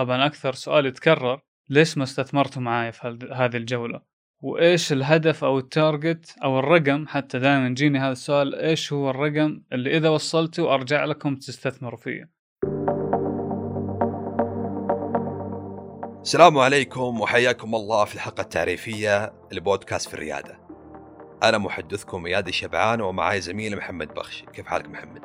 طبعا أكثر سؤال يتكرر ليش ما استثمرتوا معايا في هذه الجولة؟ وإيش الهدف أو التارجت أو الرقم؟ حتى دائما يجيني هذا السؤال إيش هو الرقم اللي إذا وصلته أرجع لكم تستثمروا فيه؟ السلام عليكم وحياكم الله في الحلقة التعريفية لبودكاست في الريادة. أنا محدثكم إياد الشبعان ومعي زميلي محمد بخش. كيف حالك محمد؟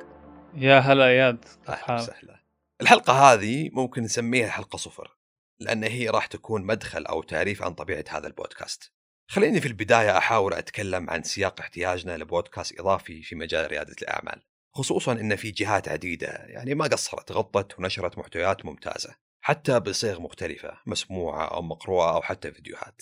يا هلا إياد أهلا وسهلا. الحلقة هذه ممكن نسميها حلقة صفر لأن هي راح تكون مدخل أو تعريف عن طبيعة هذا البودكاست. خليني في البداية أحاول أتكلم عن سياق احتياجنا لبودكاست إضافي في مجال ريادة الأعمال خصوصا أن في جهات عديدة يعني ما قصرت غطت ونشرت محتويات ممتازة حتى بصيغ مختلفة مسموعة أو مقروءة أو حتى فيديوهات.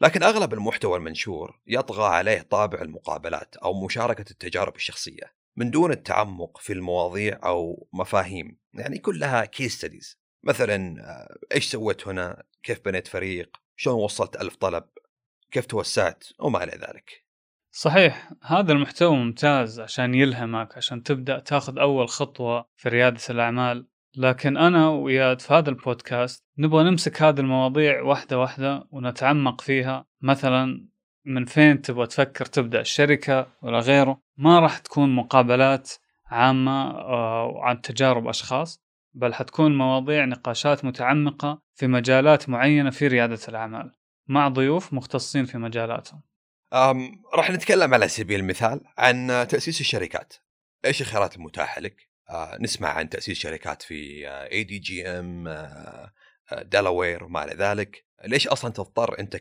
لكن أغلب المحتوى المنشور يطغى عليه طابع المقابلات أو مشاركة التجارب الشخصية من دون التعمق في المواضيع أو مفاهيم. يعني كلها كيس ستديز مثلا آه، إيش سويت هنا؟ كيف بنيت فريق؟ شلون وصلت ألف طلب؟ كيف توسعت؟ وما إلى ذلك. صحيح. هذا المحتوى ممتاز عشان يلهمك عشان تبدأ تاخذ أول خطوة في ريادة الأعمال. لكن أنا وإياد في هذا البودكاست نبغى نمسك هذه المواضيع واحدة واحدة ونتعمق فيها. مثلا من فين تبغى تفكر تبدأ الشركة ولا غيره؟ ما راح تكون مقابلات عامة آه، عن تجارب أشخاص بل حتكون مواضيع نقاشات متعمقة في مجالات معينة في ريادة الأعمال مع ضيوف مختصين في مجالاتهم. أم راح نتكلم على سبيل المثال عن تأسيس الشركات. إيش الخيارات المتاحة لك؟ آه نسمع عن تأسيس شركات في ADGM دلاوير وما إلى ذلك. ليش أصلا تضطر أنت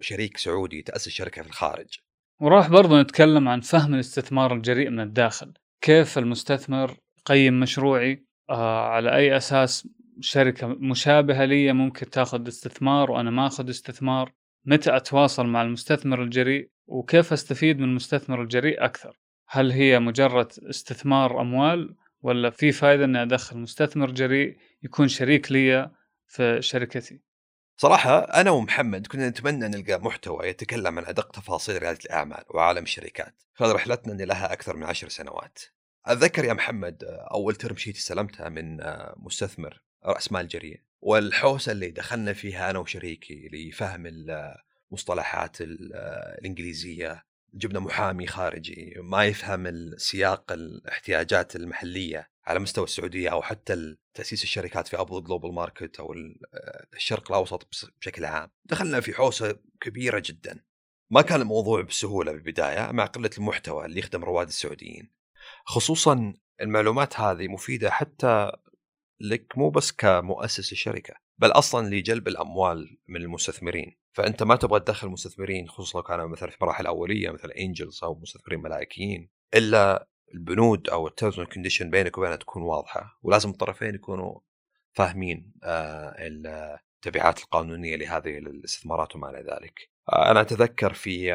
كشريك سعودي تأسس شركة في الخارج؟ وراح برضو نتكلم عن فهم الاستثمار الجريء من الداخل. كيف المستثمر يقيم مشروعي؟ آه على أي أساس شركة مشابهة لي ممكن تاخذ استثمار وأنا ما أخذ استثمار؟ متى أتواصل مع المستثمر الجريء؟ وكيف أستفيد من المستثمر الجريء أكثر؟ هل هي مجرد استثمار أموال ولا في فائده إني أدخل مستثمر جريء يكون شريك لي في شركتي؟ صراحة أنا ومحمد كنا نتمنى نلقى محتوى يتكلم عن أدق تفاصيل ريادة الأعمال وعالم الشركات خلال رحلتنا اللي لها أكثر من عشر سنوات. أتذكر يا محمد أول term sheet استلمتها من مستثمر رأس مال جريء والحوسة اللي دخلنا فيها أنا وشريكي لفهم المصطلحات الإنجليزية جبنا محامي خارجي ما يفهم السياق الاحتياجات المحلية. على مستوى السعودية أو حتى تأسيس الشركات في أبو Global Market أو الشرق الأوسط بشكل عام. دخلنا في حوسة كبيرة جدا. ما كان الموضوع بسهولة بالبداية مع قلة المحتوى اللي يخدم رواد السعوديين. خصوصا المعلومات هذه مفيدة حتى لك مو بس كمؤسس الشركة بل أصلا لجلب الأموال من المستثمرين. فأنت ما تبغى تدخل مستثمرين خصوصا لو كانوا مثلا في مراحل أولية مثل angels أو مستثمرين ملائكيين إلا البنود أو ال terms condition بينك وبينها تكون واضحة ولازم الطرفين يكونوا فاهمين آه، التبعات القانونية لهذه الاستثمارات وما إلى ذلك. آه، أنا أتذكر في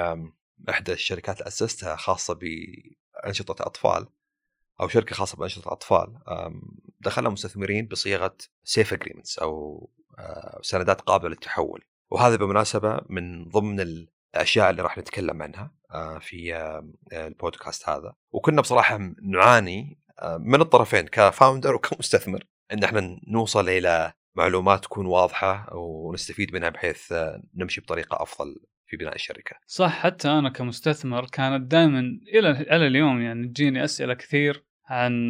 إحدى الشركات اللي أسستها خاصة بأنشطة أطفال أو شركة خاصة بأنشطة أطفال دخلنا مستثمرين بصيغه SAFE agreements أو آه، سندات قابلة للتحول وهذا بالمناسبه من ضمن الأشياء اللي راح نتكلم عنها آه، في آه، البودكاست هذا وكنا بصراحة نعاني آه، من الطرفين ك founder وكمستثمر إن إحنا نوصل إلى معلومات تكون واضحة ونستفيد منها بحيث نمشي بطريقة أفضل في بناء الشركة. صح حتى أنا كمستثمر كانت دائما إلى إلى اليوم يعني تجيني أسئلة كثير عن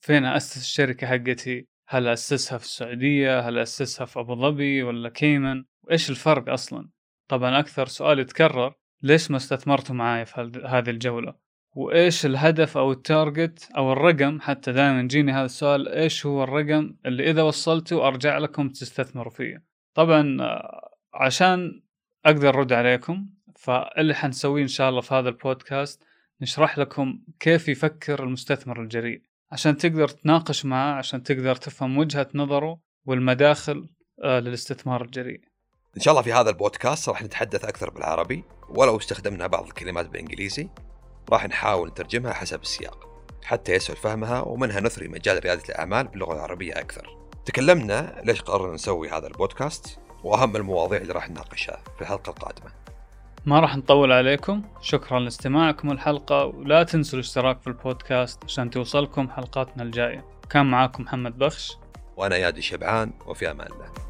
فين أسس الشركة حقتي؟ هل أسسها في السعودية؟ هل أسسها في أبو ظبي ولا كيمن؟ وإيش الفرق أصلا؟ طبعا أكثر سؤال يتكرر ليش ما استثمرتوا معايا في هذه الجولة؟ وإيش الهدف أو التارجت أو الرقم؟ حتى دائما يجيني هذا السؤال إيش هو الرقم اللي إذا وصلته أرجع لكم تستثمروا فيه؟ طبعا آه، عشان أقدر أرد عليكم فاللي حنسويه إن شاء الله في هذا البودكاست نشرح لكم كيف يفكر المستثمر الجريء. عشان تقدر تناقش معاه عشان تقدر تفهم وجهة نظره والمداخل آه، للاستثمار الجريء. إن شاء الله في هذا البودكاست راح نتحدث أكثر بالعربي ولو استخدمنا بعض الكلمات بالإنجليزي راح نحاول نترجمها حسب السياق حتى يسهل فهمها ومنها نثري مجال ريادة الأعمال باللغة العربية أكثر. تكلمنا ليش قررنا نسوي هذا البودكاست وأهم المواضيع اللي راح نناقشها في الحلقة القادمة. ما راح نطول عليكم شكرا لاستماعكم الحلقة ولا تنسوا الاشتراك في البودكاست عشان توصلكم حلقاتنا الجاية. كان معاكم محمد بخش. وأنا يادي شبعان وفي أمان الله.